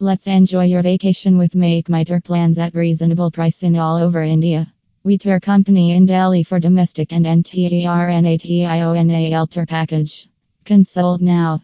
Let's enjoy your vacation with Make My Tour plans at reasonable price in all over India. We tour company in Delhi for domestic and NTERNATIONAL tour package. Consult now.